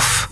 yourself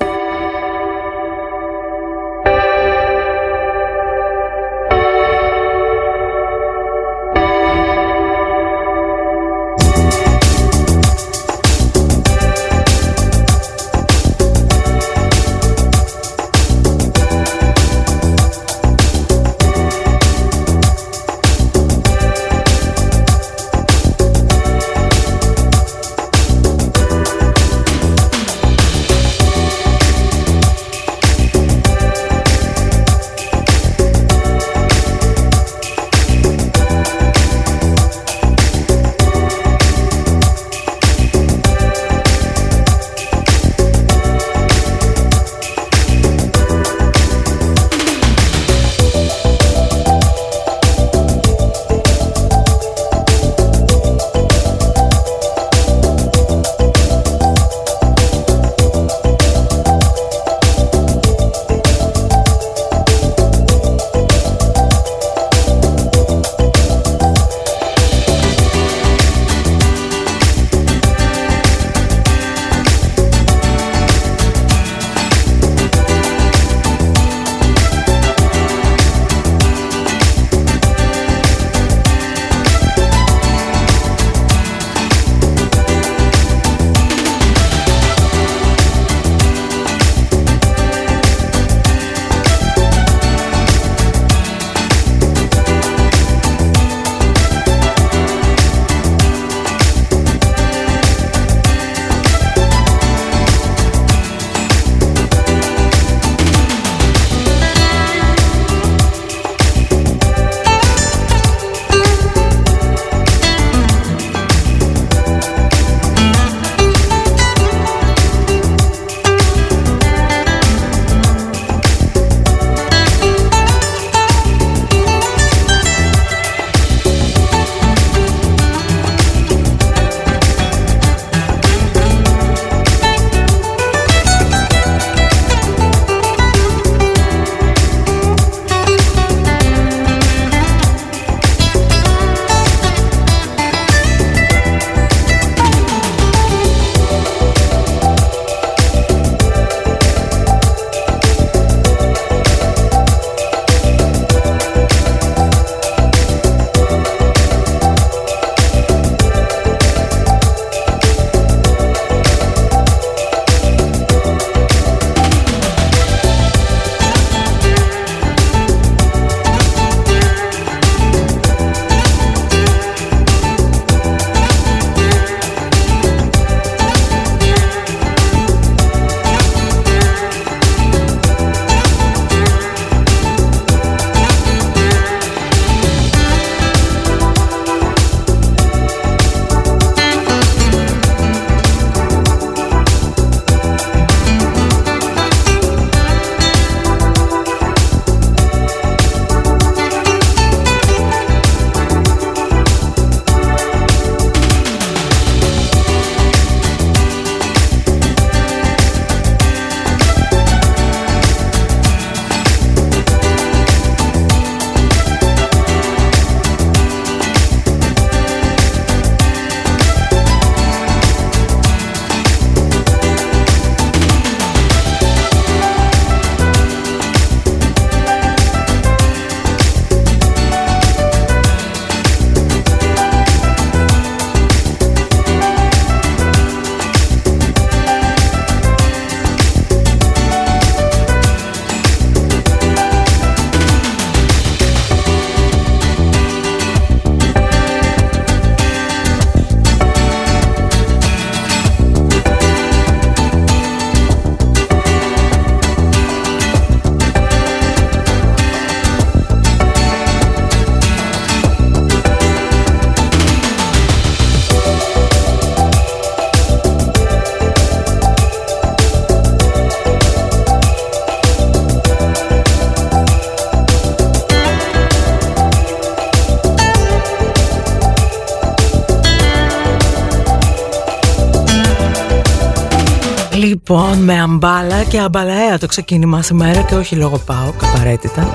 Λοιπόν, με αμπάλα και αμπαλαέα το ξεκίνημα σήμερα και όχι λόγω πάω, απαραίτητα.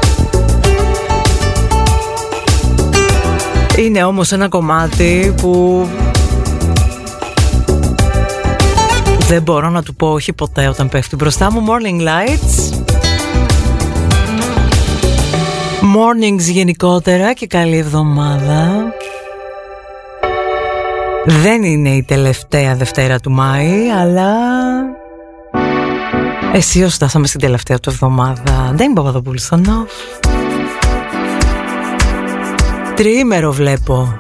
Είναι όμως ένα κομμάτι που δεν μπορώ να του πω όχι ποτέ όταν πέφτει μπροστά μου. Morning Lights. Mornings γενικότερα και καλή εβδομάδα. Δεν είναι η τελευταία Δευτέρα του Μάη αλλά εσύ ως φτάσαμε στην τελευταία του εβδομάδα Δεν είναι Παπαδοπούλου στο νοφ Τριήμερο βλέπω.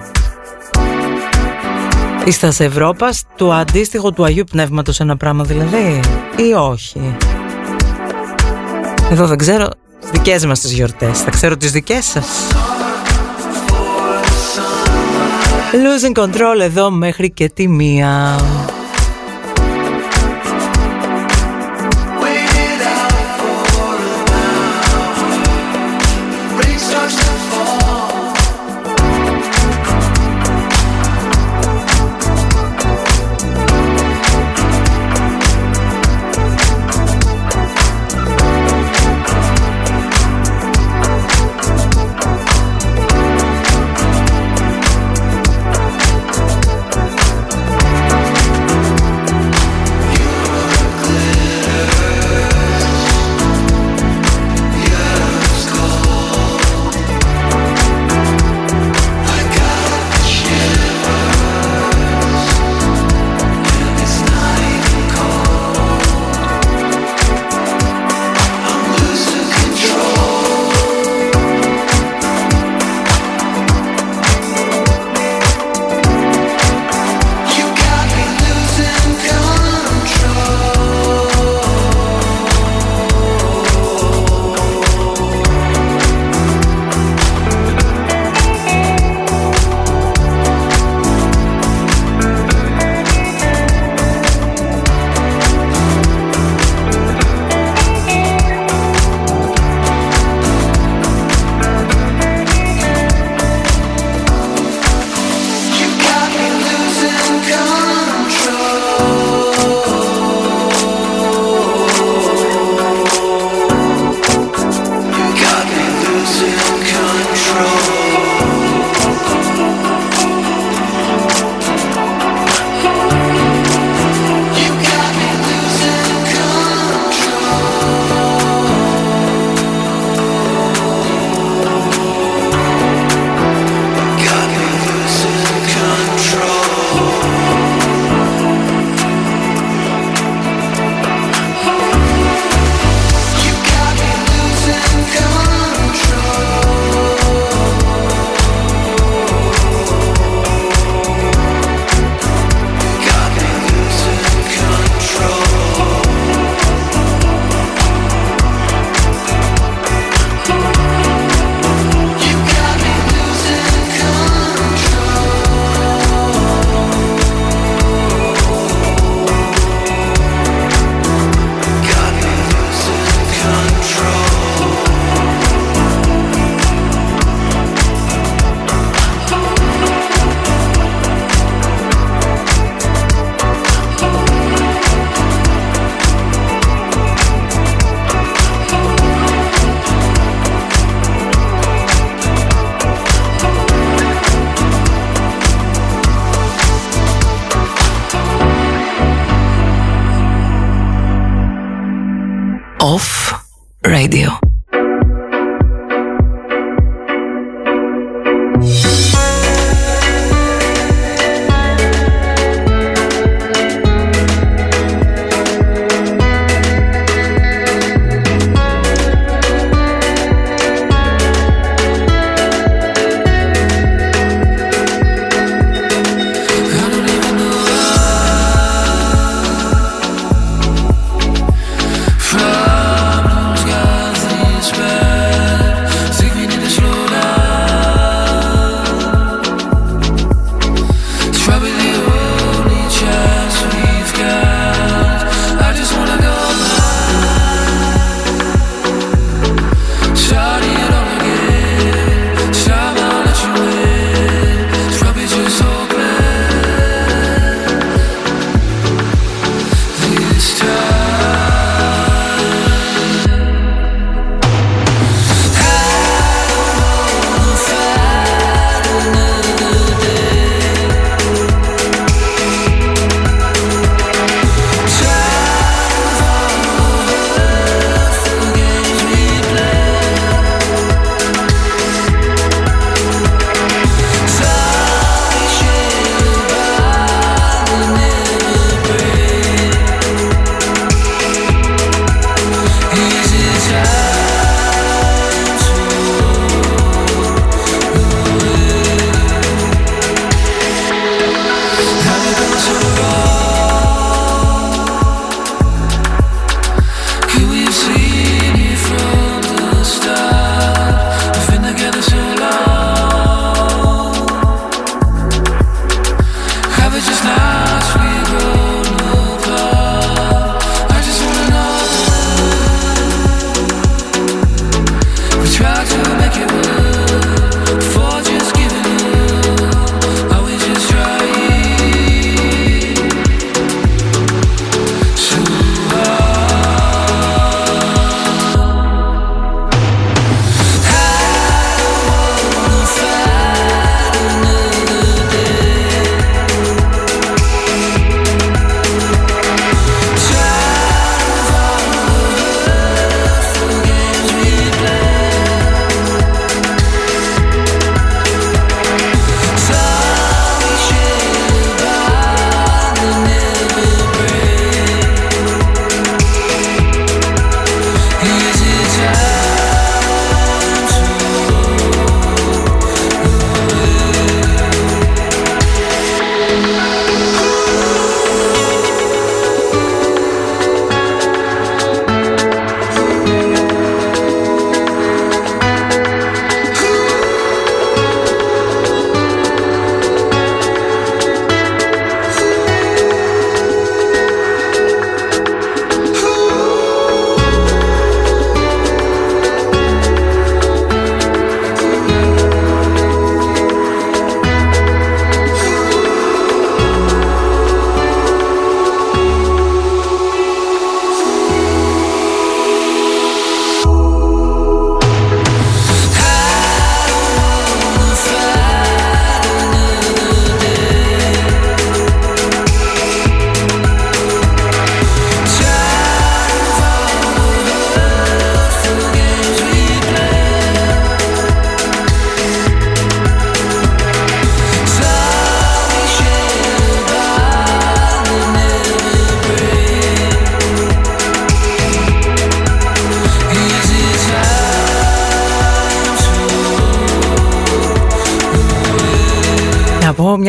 Είστε σε Ευρώπας του αντίστοιχο του Αγίου Πνεύματος ένα πράγμα δηλαδή ή όχι; Εδώ δεν ξέρω τις δικές μας τις γιορτές. Θα ξέρω τις δικές σας. Losing control εδώ μέχρι και τη μία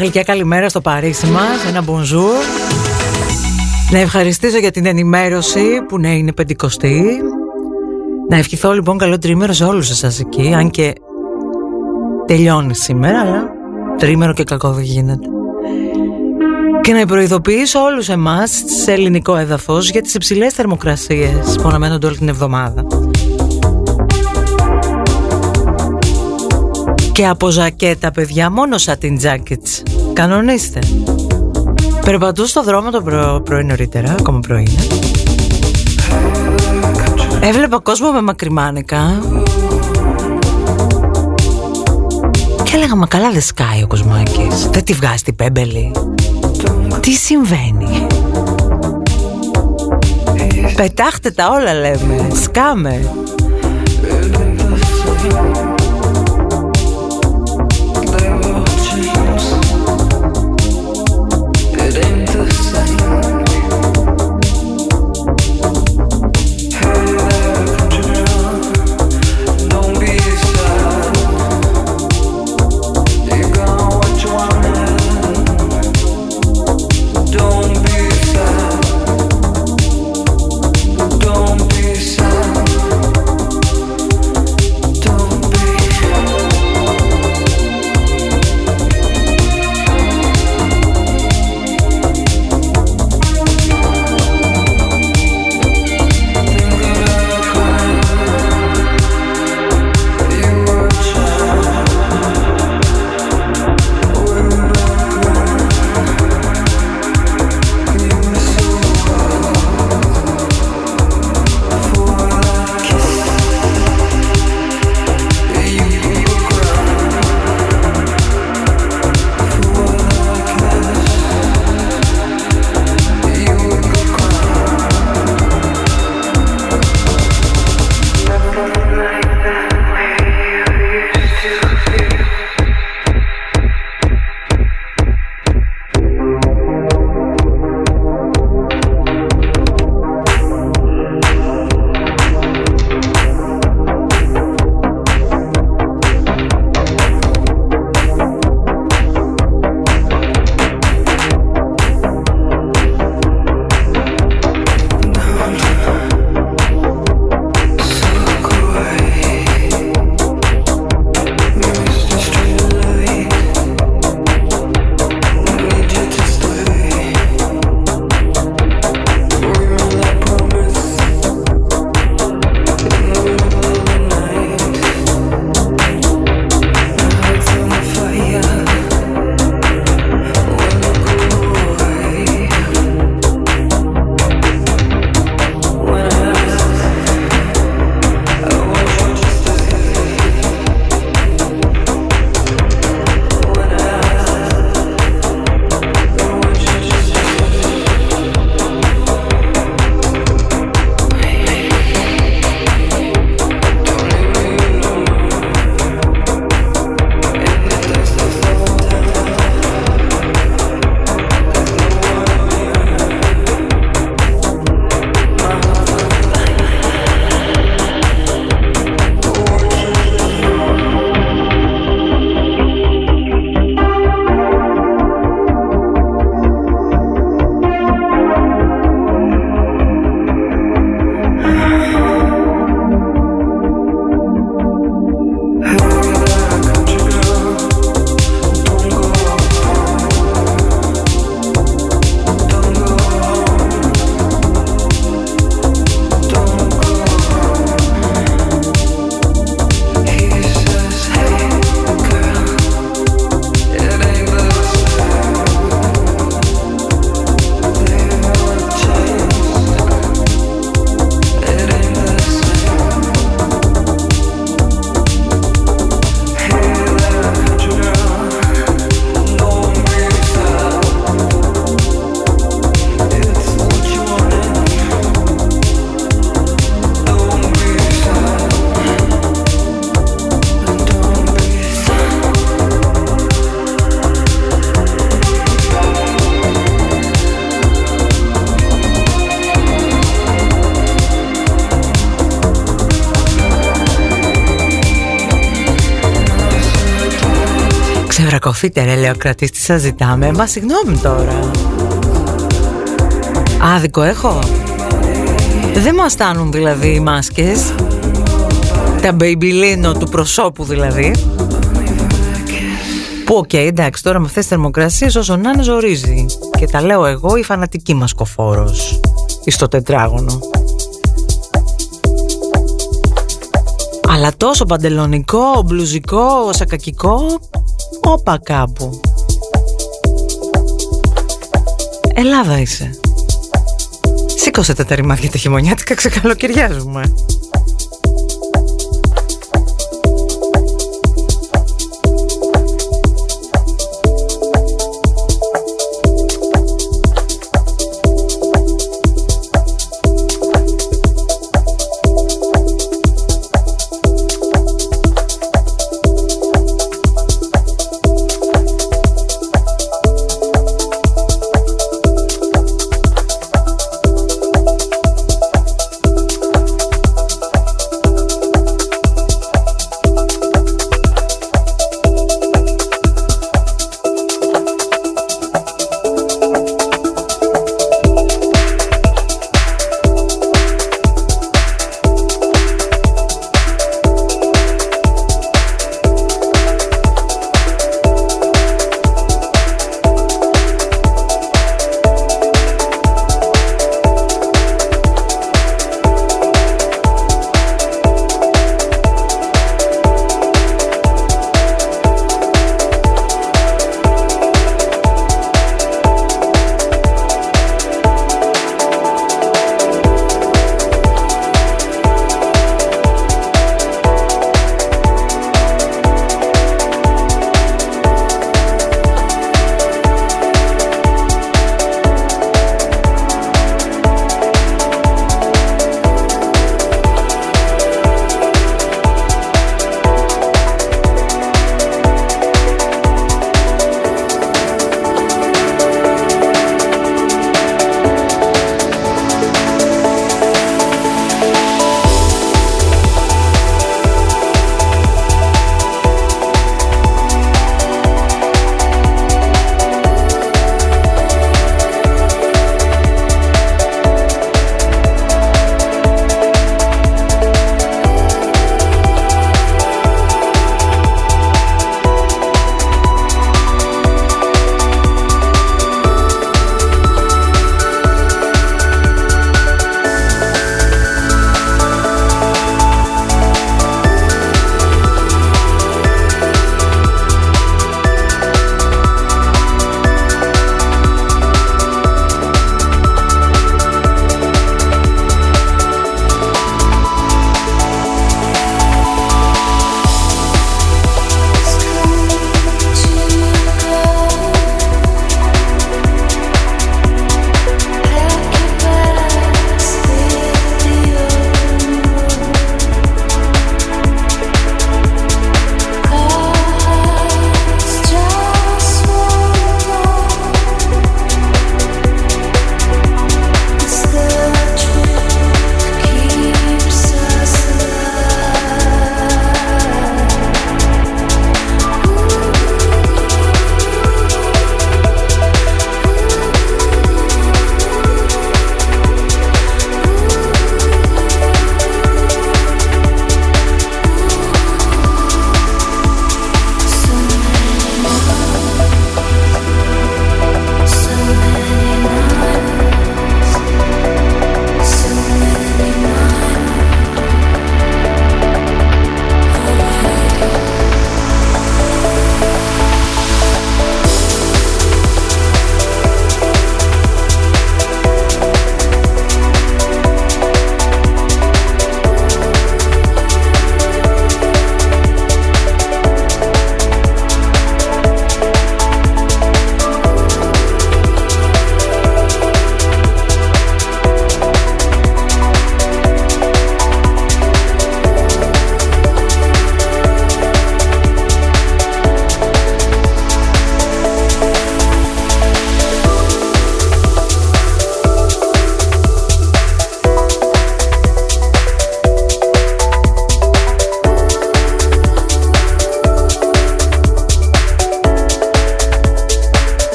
μια γλυκιά καλημέρα στο Παρίσι μας, ένα bonjour. Να ευχαριστήσω για την ενημέρωση που ναι είναι πεντηκοστή. Να ευχηθώ λοιπόν καλό τρίμερο σε όλους εσάς εκεί, αν και τελειώνει σήμερα, αλλά τρίμερο και κακό δεν γίνεται. Και να προειδοποιήσω όλους εμάς σε ελληνικό έδαφος για τις υψηλές θερμοκρασίες που αναμένονται όλη την εβδομάδα. Και από ζακέτα παιδιά μόνο την jackets Κανονίστε. Περπατού στο δρόμο το προ... πρωί νωρίτερα Ακόμα πρωί είναι. Έβλεπα κόσμο με μακριμάνικα. Και έλεγα μα καλά δεν σκάει ο Κοσμάκης. Δεν τη βγάζει την πέμπελη. Τι συμβαίνει; Πετάχτε τα όλα λέμε. Σκάμε Τσακωθείτε ρε λέει ο κρατής τι σας ζητάμε. Μα συγγνώμη τώρα. Άδικο έχω. Δεν μας φτάνουν δηλαδή οι μάσκες. Τα Babylino του προσώπου δηλαδή. Που OK okay, εντάξει τώρα με αυτές τις θερμοκρασίες όσο να είναι ζορίζει. Και τα λέω εγώ η φανατική μασκοφόρος. Στο τετράγωνο. Αλλά τόσο παντελονικό, μπλουζικό, σακακικό Όπα κάπου. Ελλάδα είσαι. Σήκωσε τα ρημάδια τα χειμωνιάτικα Ξεκαλοκαιριάζουμε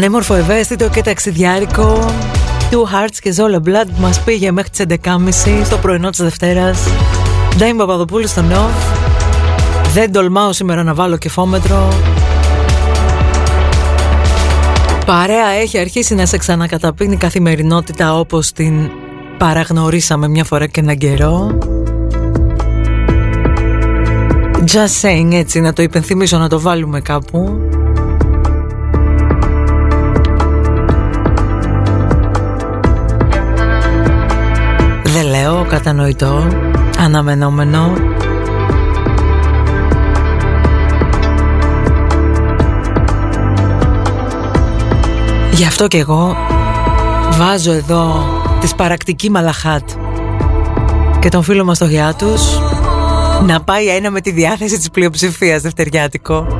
Πανέμορφο, ευαίσθητο και ταξιδιάρικο. Two Hearts και Zola Blood μας πήγε μέχρι τις 11.30 στο πρωινό της Δευτέρας. Ντάιμ Παπαδοπούλου στο Νοφ Δεν τολμάω σήμερα να βάλω κεφόμετρο. Παρέα έχει αρχίσει να σε ξανακαταπίνει καθημερινότητα όπως την παραγνωρίσαμε μια φορά και έναν καιρό. Just saying έτσι να το υπενθυμίσω να το βάλουμε κάπου κατανοητό, αναμενόμενο Γι' αυτό και εγώ βάζω εδώ τη σπαρακτική Μαλαχάτ και τον φίλο μας το Γιάτους να πάει ένα με τη διάθεση της πλειοψηφίας δευτεριάτικο.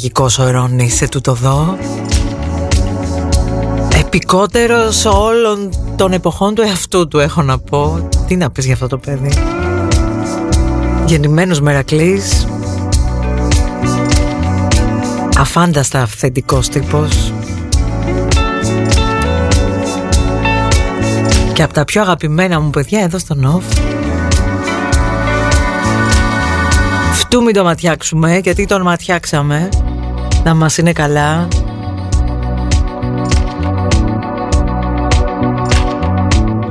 Μαγικός ο Ρόνι σε τούτο δω. Επικότερος όλων των εποχών του εαυτού του έχω να πω. Τι να πεις για αυτό το παιδί. Γεννημένος Μερακλής. Αφάνταστα αυθεντικός τύπος. Και από τα πιο αγαπημένα μου παιδιά εδώ στο Νοφ Φτού μην το ματιάξουμε γιατί τον ματιάξαμε Να μας είναι καλά.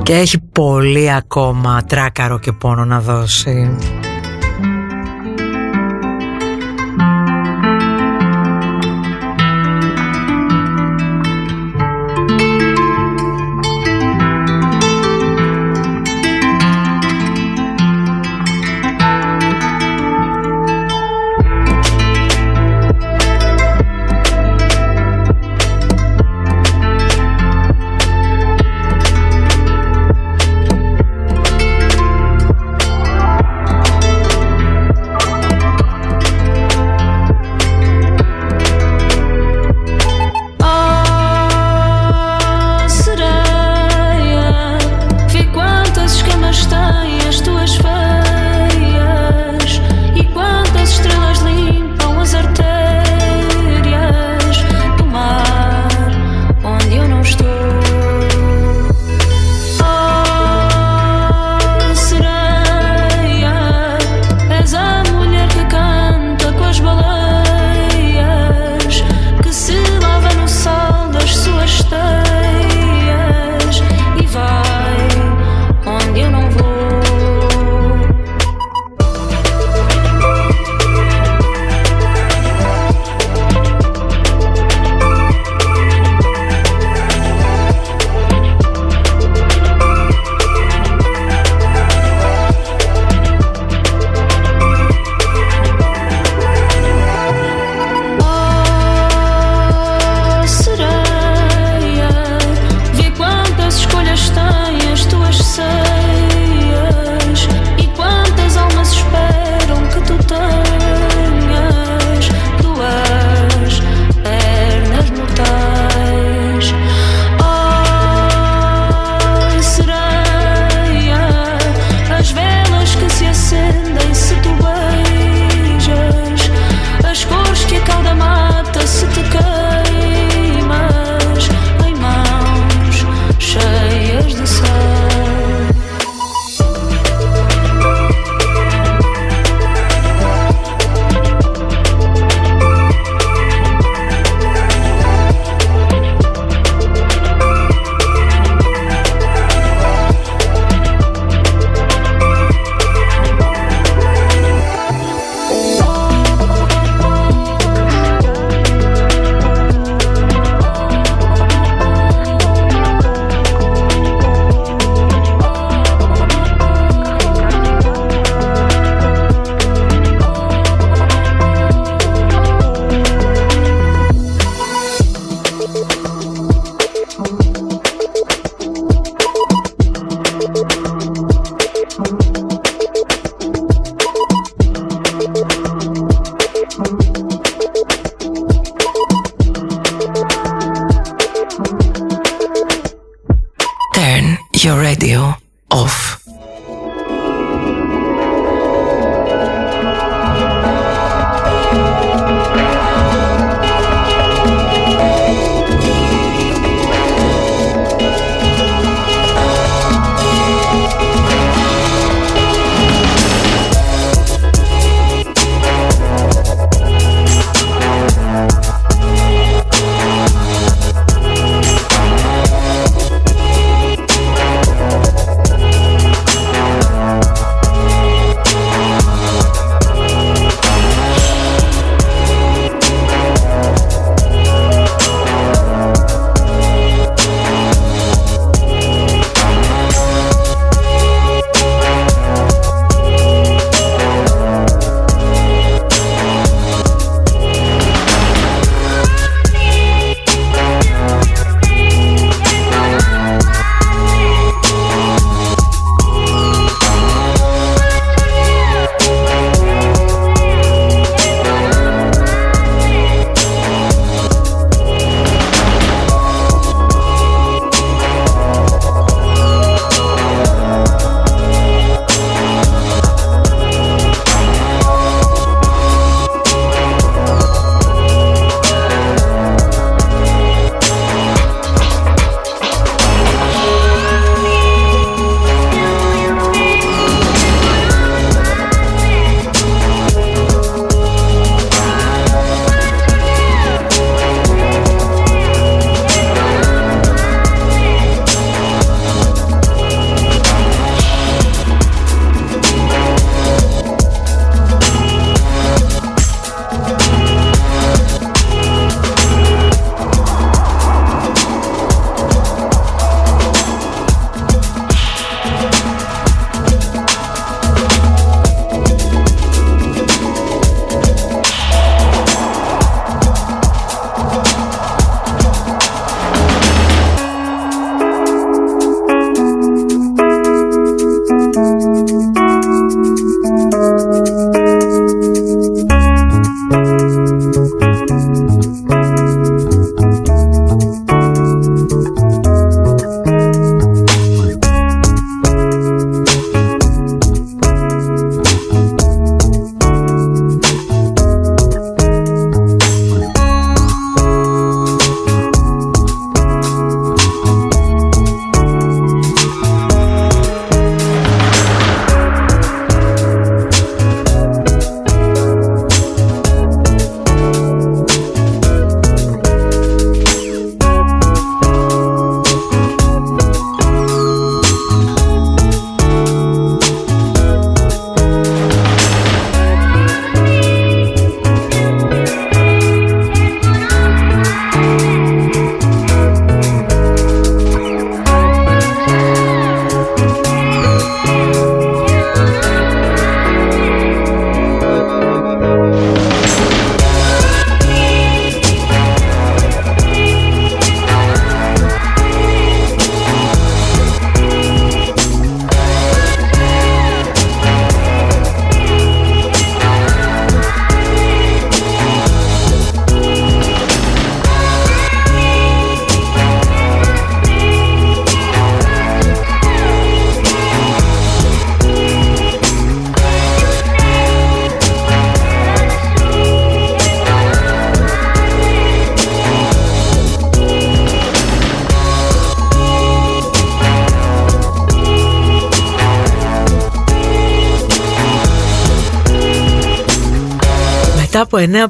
Και έχει πολύ ακόμα τράκαρο και πόνο να δώσει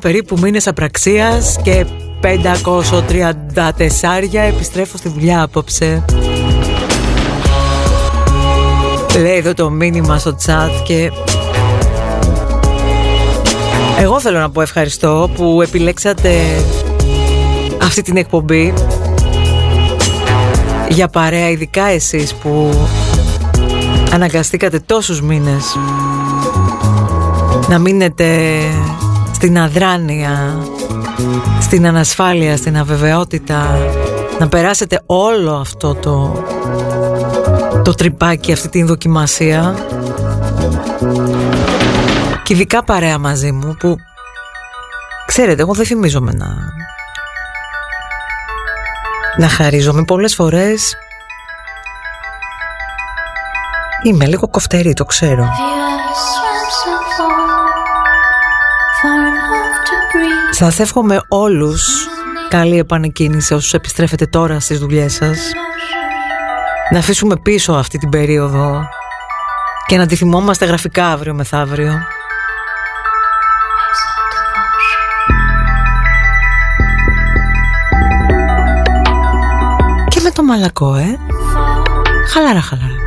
περίπου μήνες απραξίας και 534 επιστρέφω στη δουλειά απόψε. Λέει εδώ το μήνυμα στο chat και εγώ θέλω να πω ευχαριστώ που επιλέξατε αυτή την εκπομπή για παρέα ειδικά εσείς που αναγκαστήκατε τόσους μήνες να μείνετε στην αδράνεια, στην ανασφάλεια, στην αβεβαιότητα να περάσετε όλο αυτό το το τρυπάκι, αυτή την δοκιμασία. Και ειδικά παρέα μαζί μου που ξέρετε εγώ δεν θυμίζομαι να να χαρίζομαι. Πολλές φορές είμαι λίγο κοφτερή το ξέρω Σας εύχομαι όλους καλή επανεκκίνηση όσους επιστρέφετε τώρα στις δουλειές σας να αφήσουμε πίσω αυτή την περίοδο και να τη θυμόμαστε γραφικά αύριο μεθαύριο. Και με το μαλακό, ε. Χαλάρα, χαλάρα.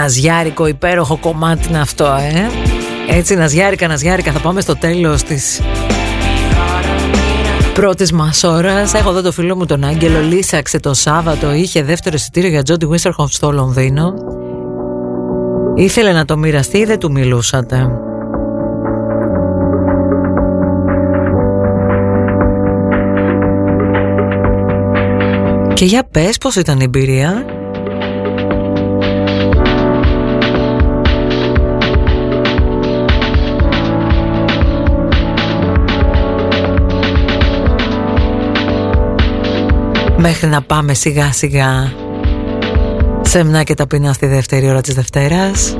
Ναζιάρικο υπέροχο κομμάτι είναι αυτό ε. Έτσι ναζιάρικα ναζιάρικα θα πάμε στο τέλος της πρώτης μας ώρας. Έχω εδώ το φίλο μου τον Άγγελο Λύσαξε το Σάββατο Είχε δεύτερο εισιτήριο για Τζόντι Βίστερχοφ στο Λονδίνο. Ήθελε να το μοιραστεί δεν του μιλούσατε; Και για πες πως ήταν η εμπειρία; Μέχρι να πάμε σιγά σιγά Σεμνά και ταπεινά στη δεύτερη ώρα της Δευτέρας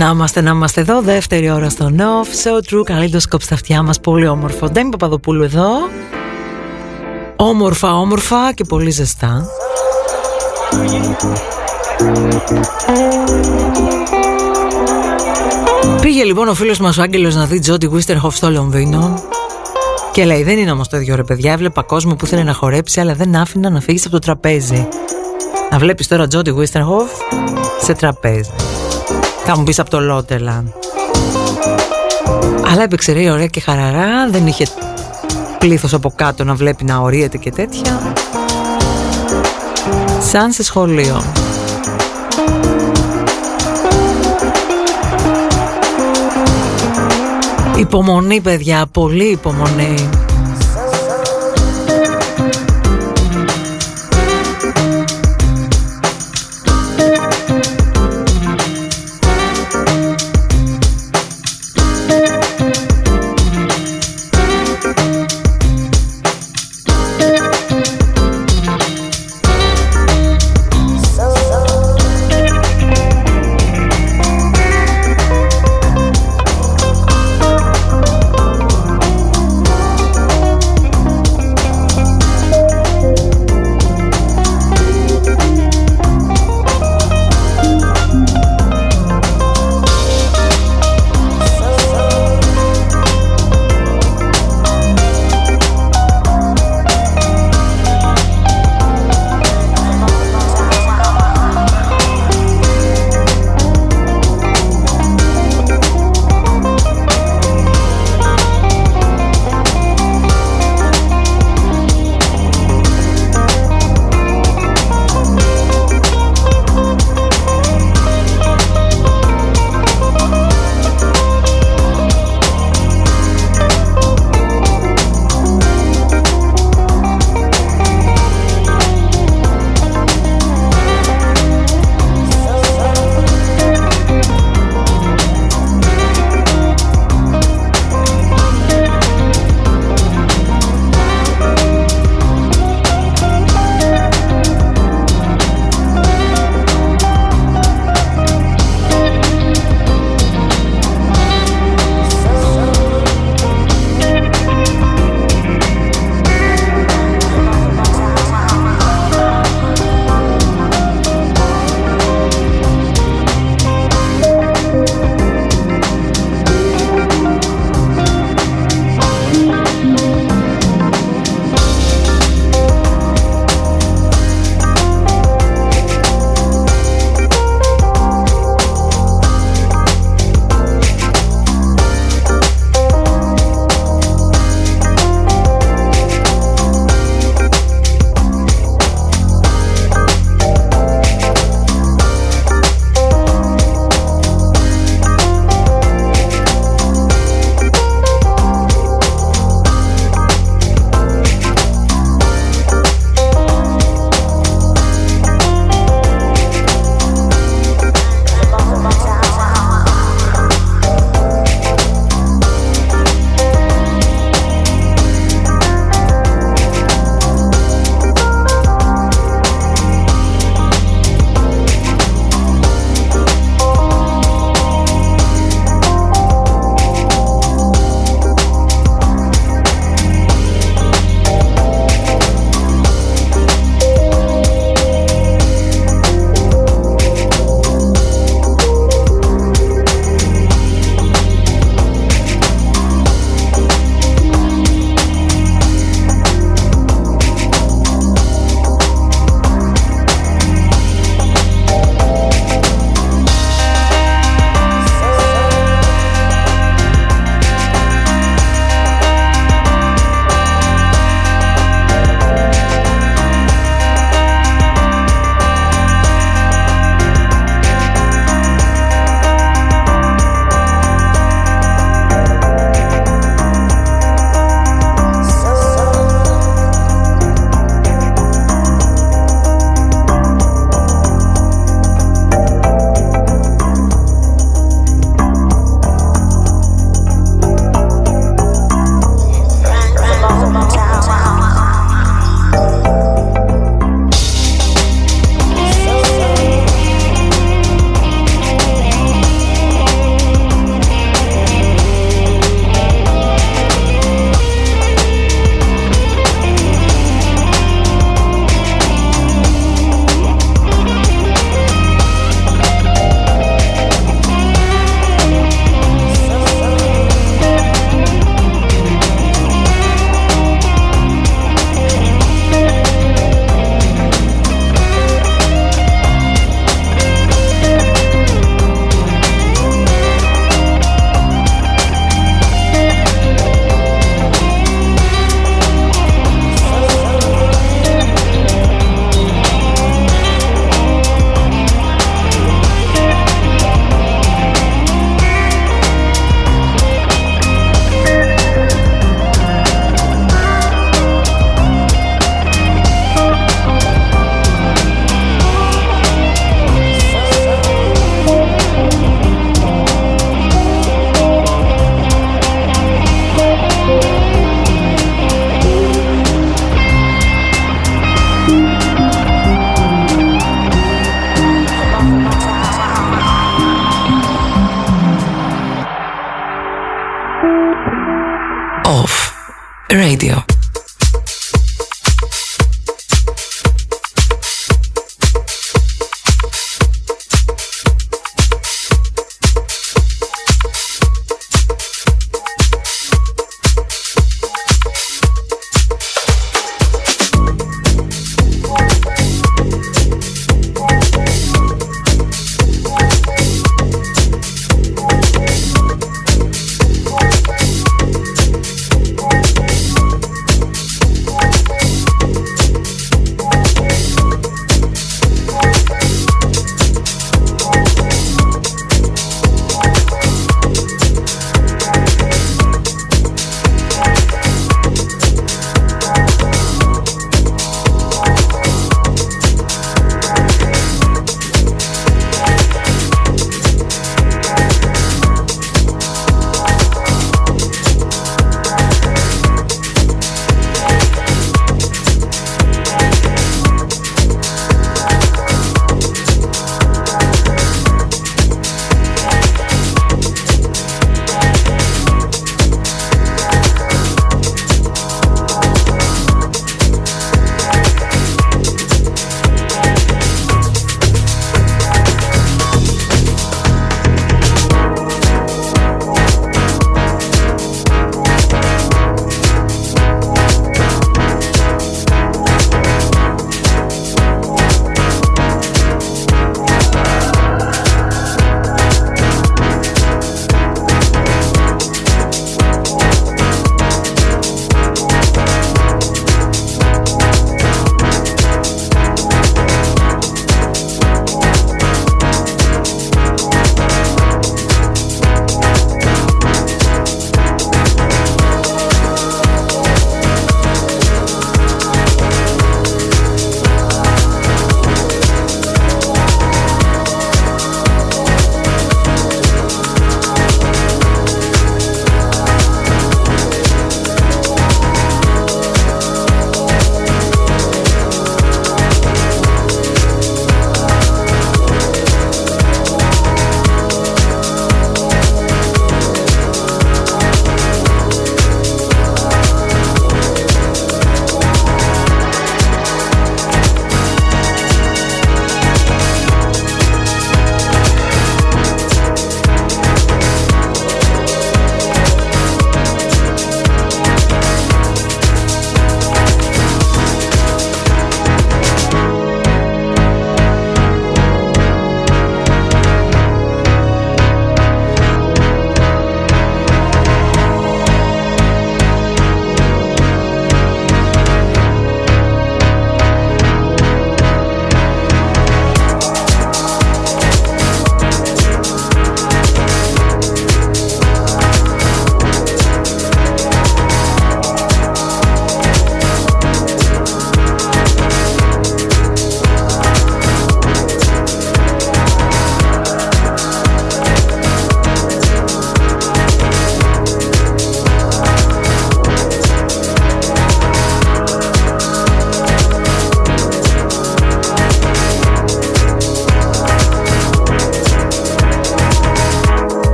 να είμαστε, να είμαστε εδώ, δεύτερη ώρα στο Off, so true, καλλίντοσκοπ στα αυτιά μας, πολύ όμορφο. Ντέμι Παπαδοπούλου εδώ, όμορφα, όμορφα και πολύ ζεστά. Πήγε λοιπόν ο φίλος μας ο Άγγελος να δει Τζόντι Βίστερχοφ στο Λονδίνο και λέει δεν είναι όμως το ίδιο ρε παιδιά, έβλεπα κόσμο που ήθελε να χορέψει αλλά δεν άφηνα να φύγεις από το τραπέζι. Να βλέπεις τώρα Τζόντι Βίστερχοφ σε τραπέζι. Θα μου πεις από το Λότελαν. Αλλά έπαιξε ρε ωραία και χαραρά, δεν είχε πλήθος από κάτω να βλέπει να ορίεται και τέτοια. Σαν σε σχολείο. Υπομονή παιδιά, πολύ υπομονή.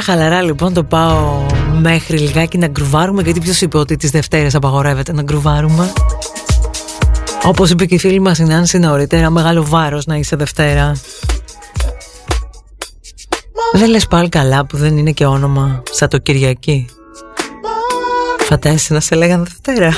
Χαλαρά, χαλαρά λοιπόν το πάω μέχρι λιγάκι να γκρουβάρουμε γιατί ποιος είπε ότι τις Δευτέρες απαγορεύεται να γκρουβάρουμε; Όπως είπε και η φίλη μας η Νάνση νωρίτερα, μεγάλο βάρος να είσαι Δευτέρα. Δεν λες πάλι καλά που δεν είναι και όνομα σαν το Κυριακή. Φαντάζεσαι να σε λέγανε Δευτέρα.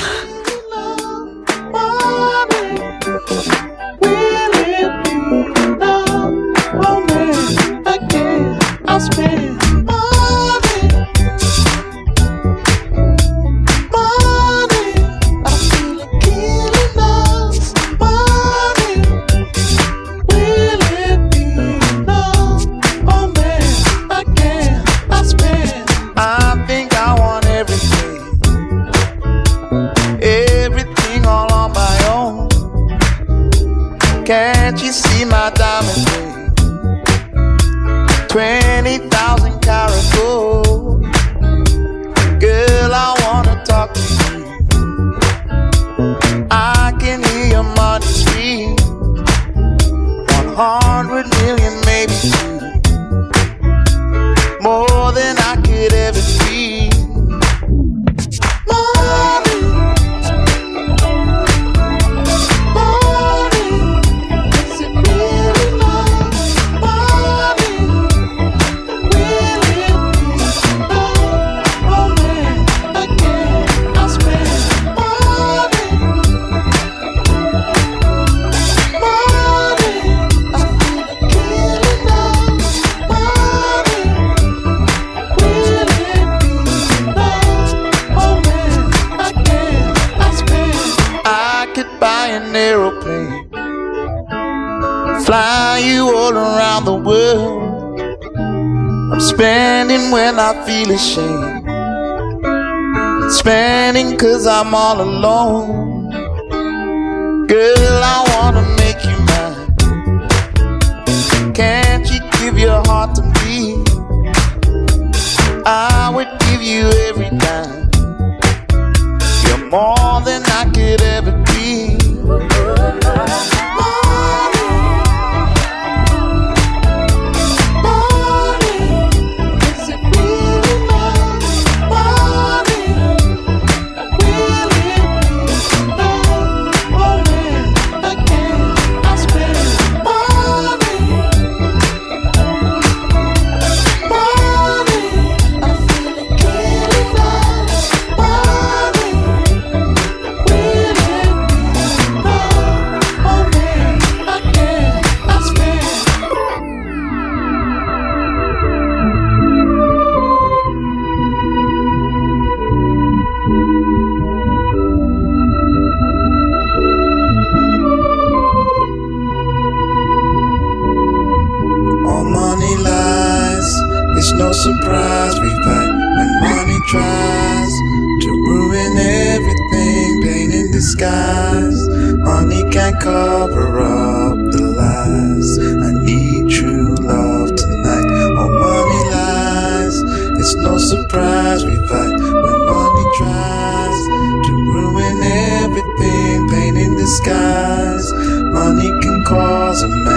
surprise we fight when money tries to ruin everything. Pain in disguise. Money can't cover up the lies. I need true love tonight. Oh, money lies. It's no surprise we fight when money tries to ruin everything. Pain in disguise. Money can cause a mess.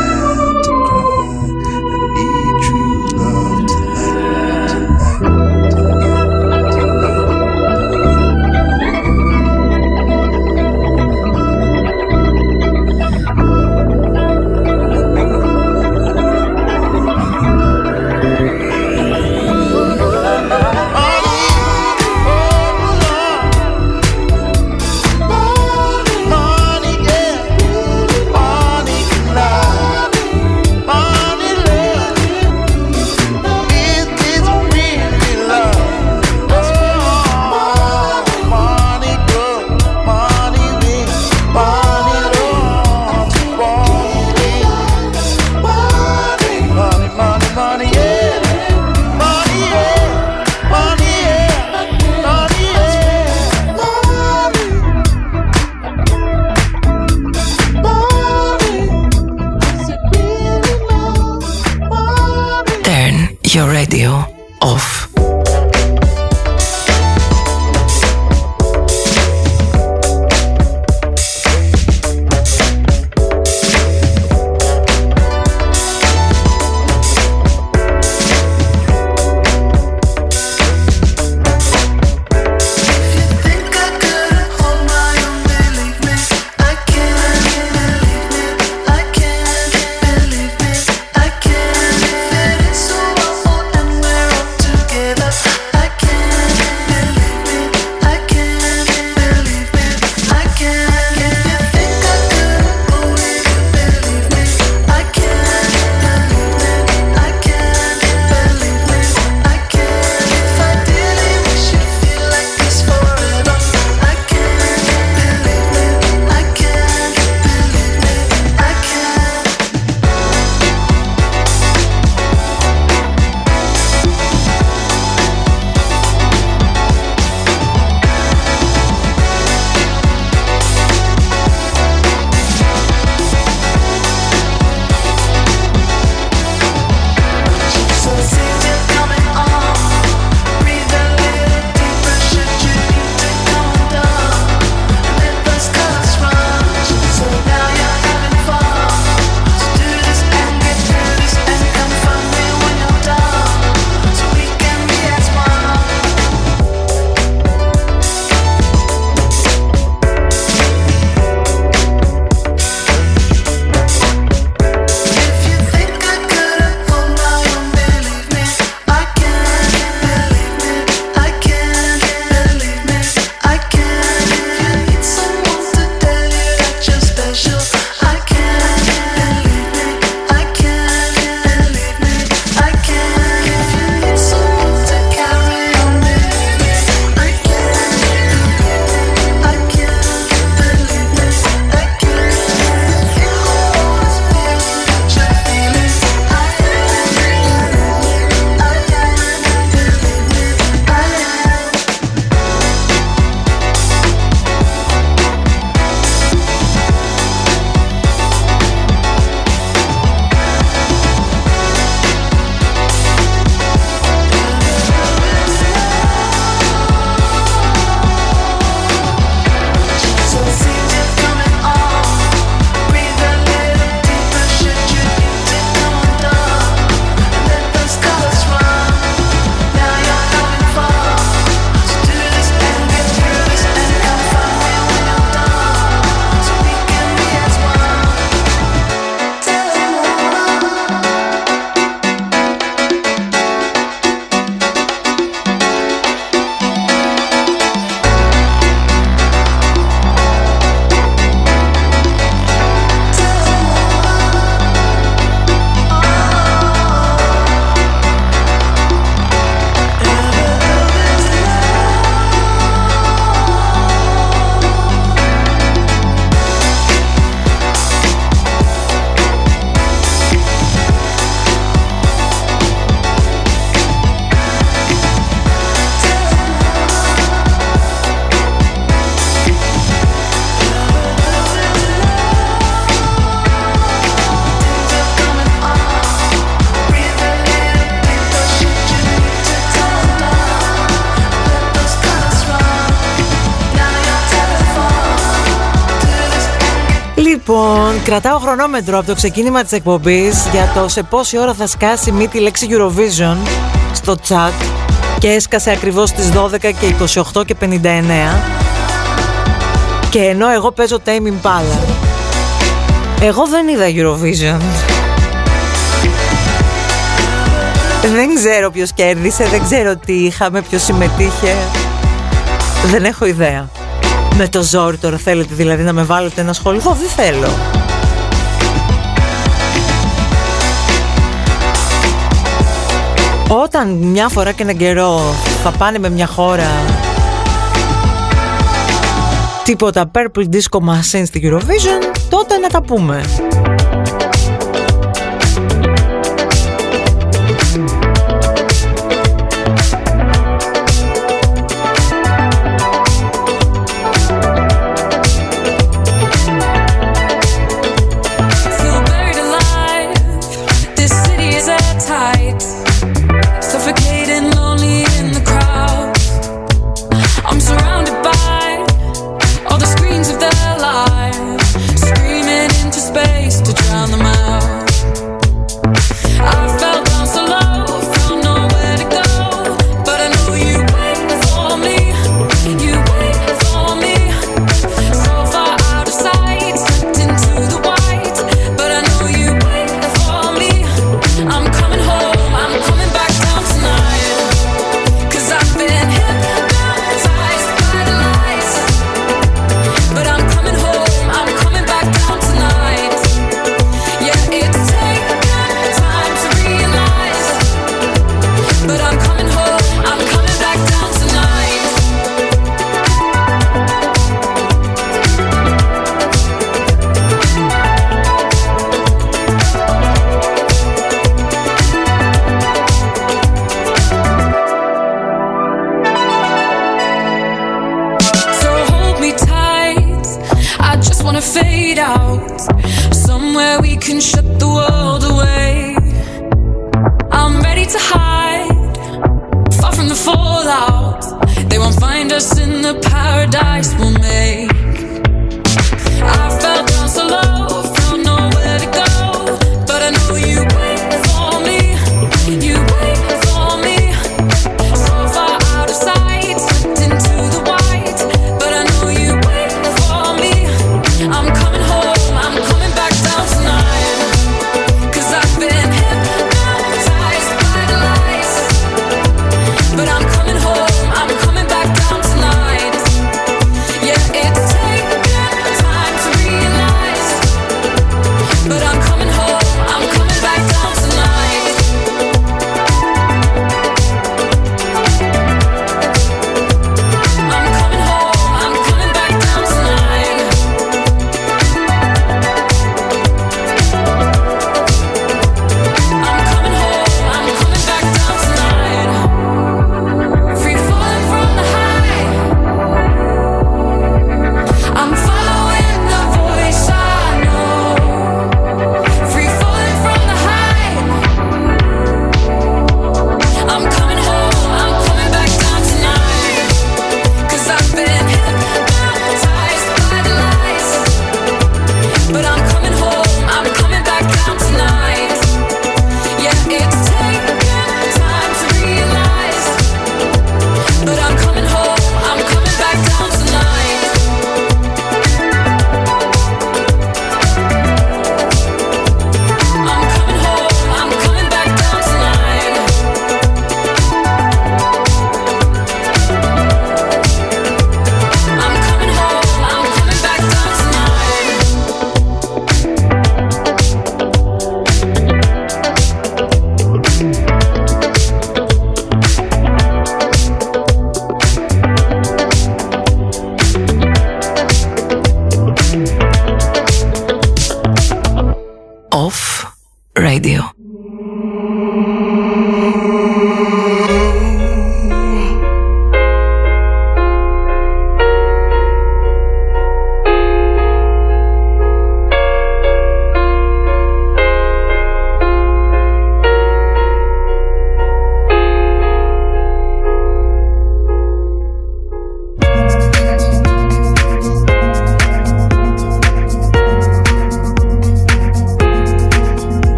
Κρατάω χρονόμετρο από το ξεκίνημα της εκπομπής για το σε πόση ώρα θα σκάσει μη τη λέξη Eurovision στο chat και έσκασε ακριβώς στις 12 και 28 και 59 και ενώ εγώ παίζω Tame Impala εγώ δεν είδα Eurovision. Δεν ξέρω ποιος κέρδισε, δεν ξέρω τι είχαμε, ποιος συμμετείχε. Δεν έχω ιδέα. Με το ζόρι τώρα θέλετε δηλαδή να με βάλετε να ασχοληθώ; Δεν θέλω Όταν μια φορά και έναν καιρό θα πάνε με μια χώρα τίποτα Purple Disco Machine στη Eurovision τότε να τα πούμε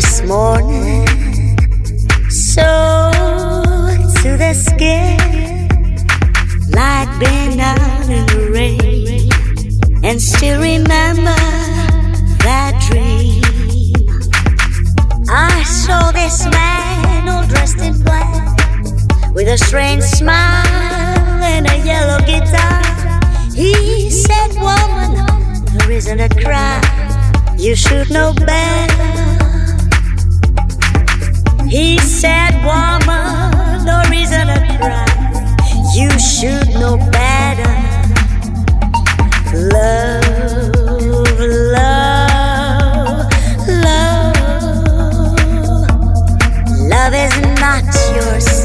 this morning, so to the skin, like being out in the rain, and still remember that dream. I saw this man all dressed in black, with a strange smile and a yellow guitar. He said, "Woman, there isn't a cry." You should know better. He said, Woman, no reason to cry. You should know better. Love, love, love. Love is not yours.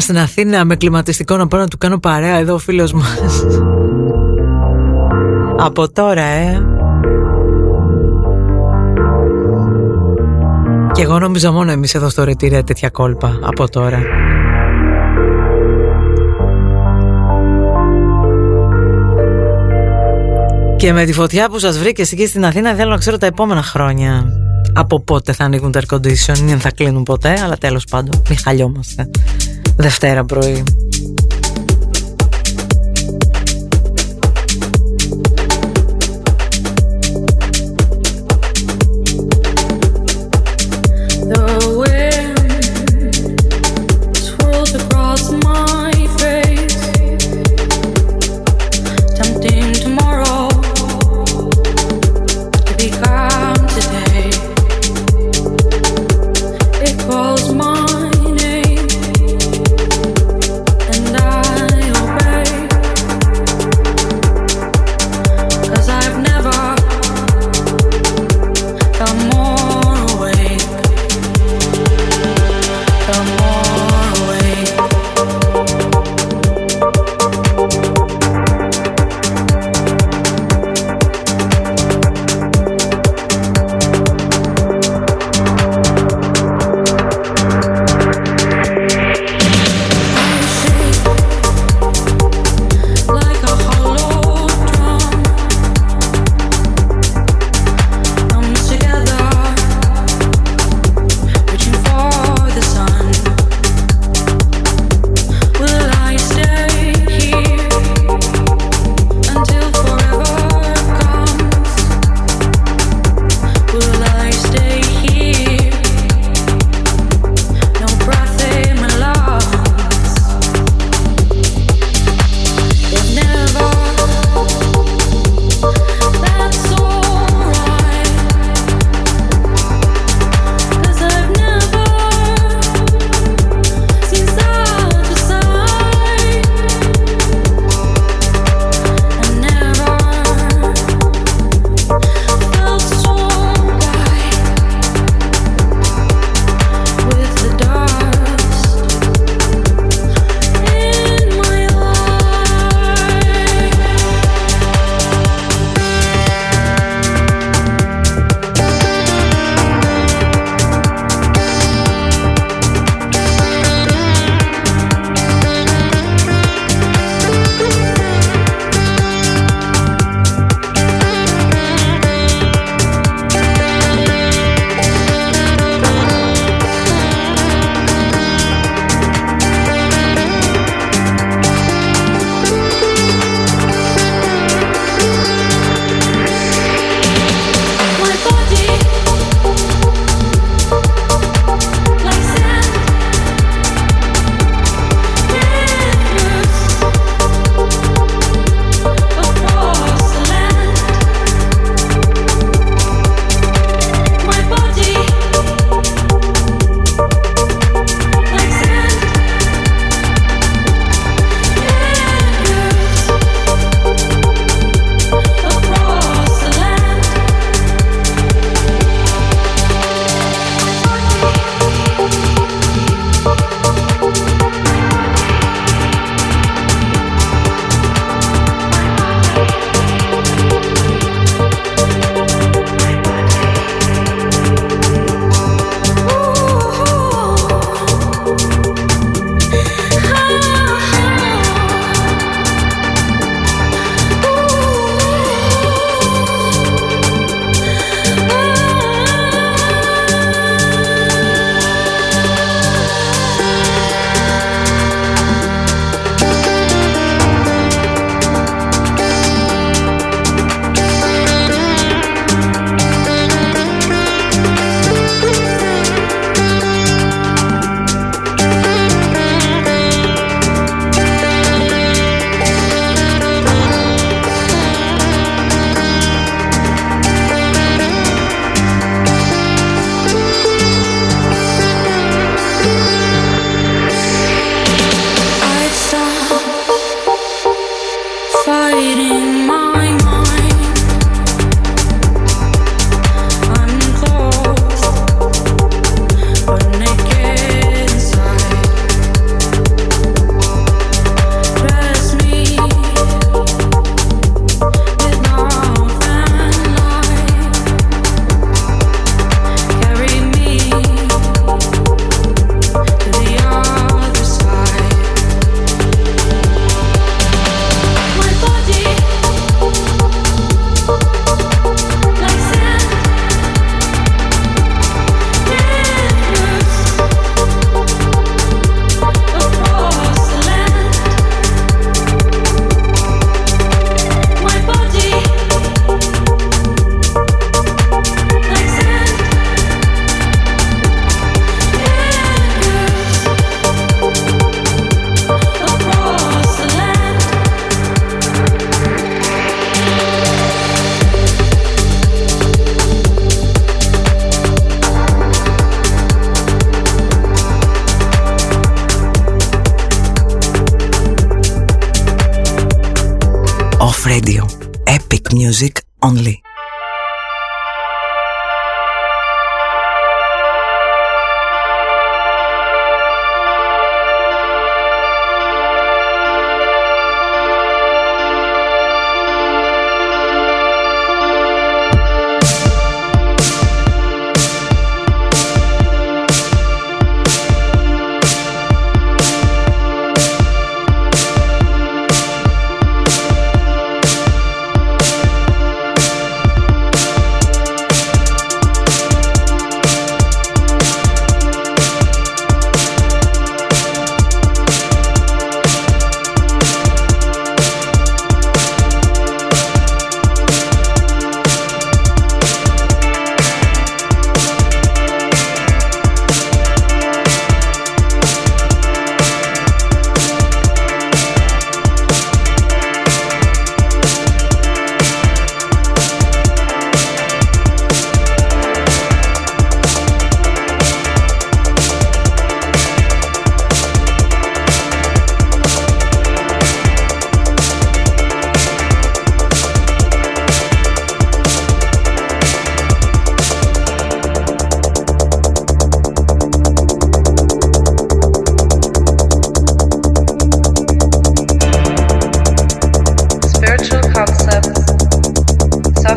Λέει κανένα στην Αθήνα με κλιματιστικό να πάω να του κάνω παρέα εδώ ο φίλος μας. Από τώρα ε. Και εγώ νομίζω μόνο εμείς εδώ στο ρετήρια τέτοια κόλπα από τώρα. Και με τη φωτιά που σας βρήκε εκεί στην Αθήνα θέλω να ξέρω τα επόμενα χρόνια. Από πότε θα ανοίγουν τα air conditioning, δεν θα κλείνουν ποτέ, αλλά τέλος πάντων, μη χαλιόμαστε. Δευτέρα πρωί.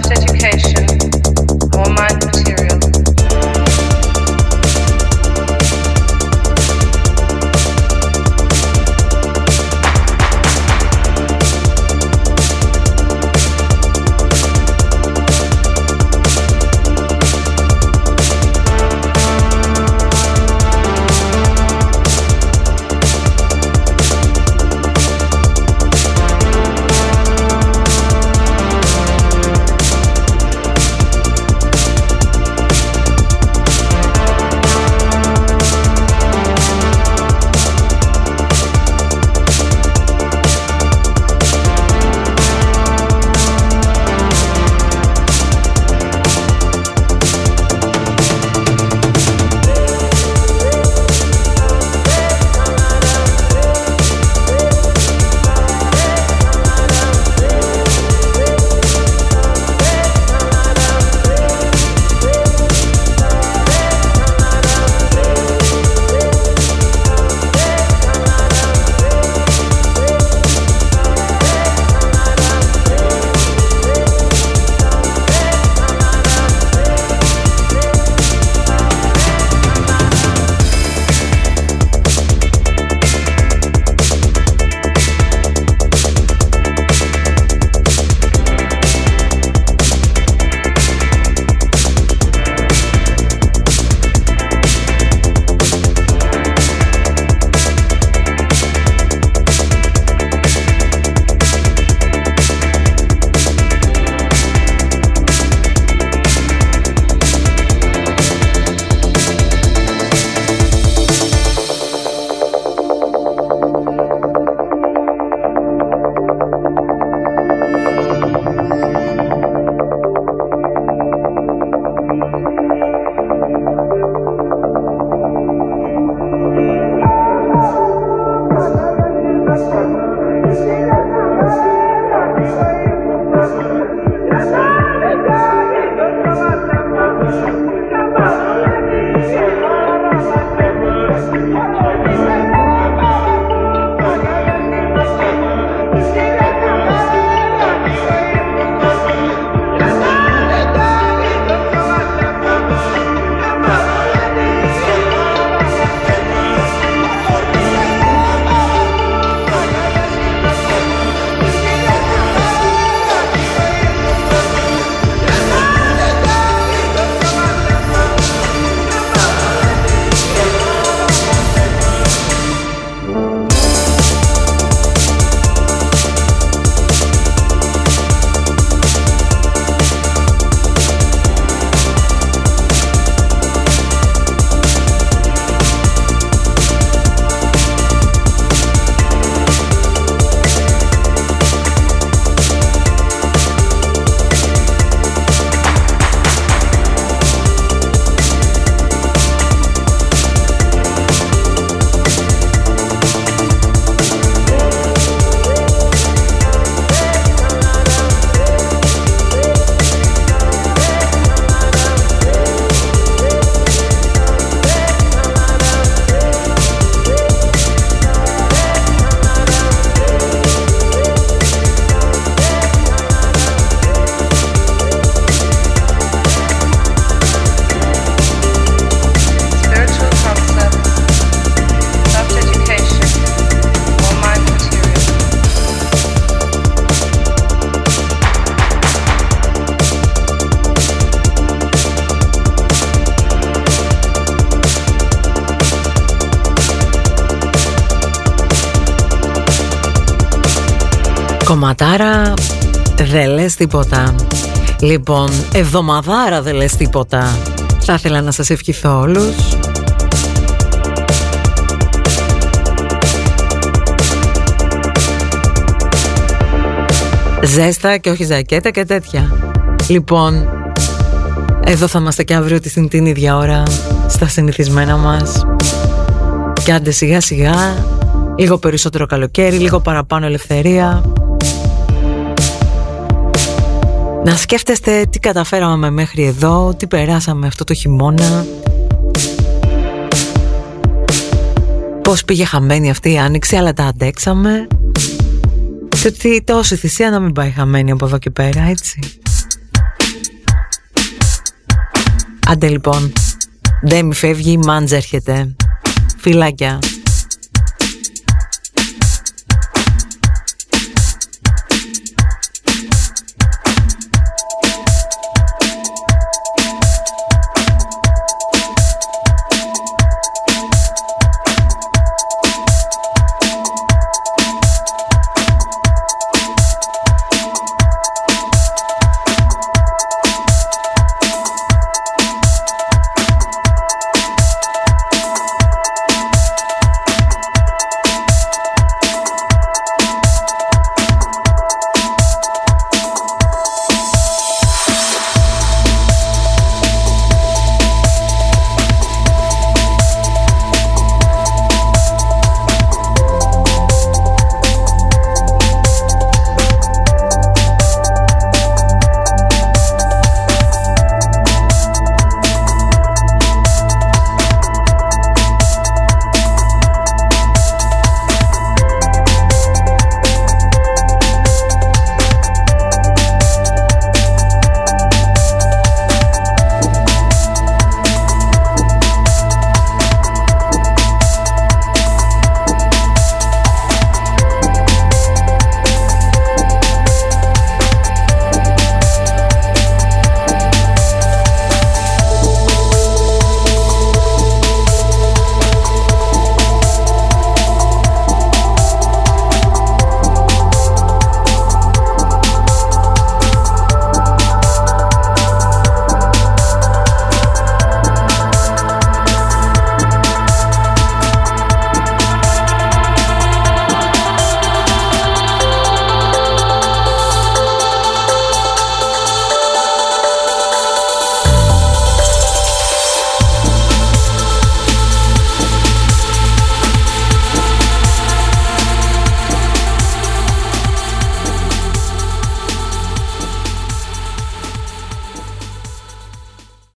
self-education. Κομματάρα δεν λες τίποτα. Λοιπόν, εβδομαδάρα δεν λες τίποτα. Θα ήθελα να σας ευχηθώ όλους. Ζέστα και όχι ζακέτα και τέτοια. Λοιπόν, εδώ θα είμαστε και αύριο την ίδια ώρα Στα συνηθισμένα μας. Και άντε σιγά σιγά Λίγο περισσότερο καλοκαίρι, λίγο παραπάνω ελευθερία Να σκέφτεστε τι καταφέραμε μέχρι εδώ, τι περάσαμε αυτό το χειμώνα. Πώς πήγε χαμένη αυτή η άνοιξη αλλά τα αντέξαμε. Και ότι τόση θυσία να μην πάει χαμένη από εδώ και πέρα έτσι. Άντε λοιπόν, δεν μη φεύγει, μάντζ έρχεται. Φιλάκια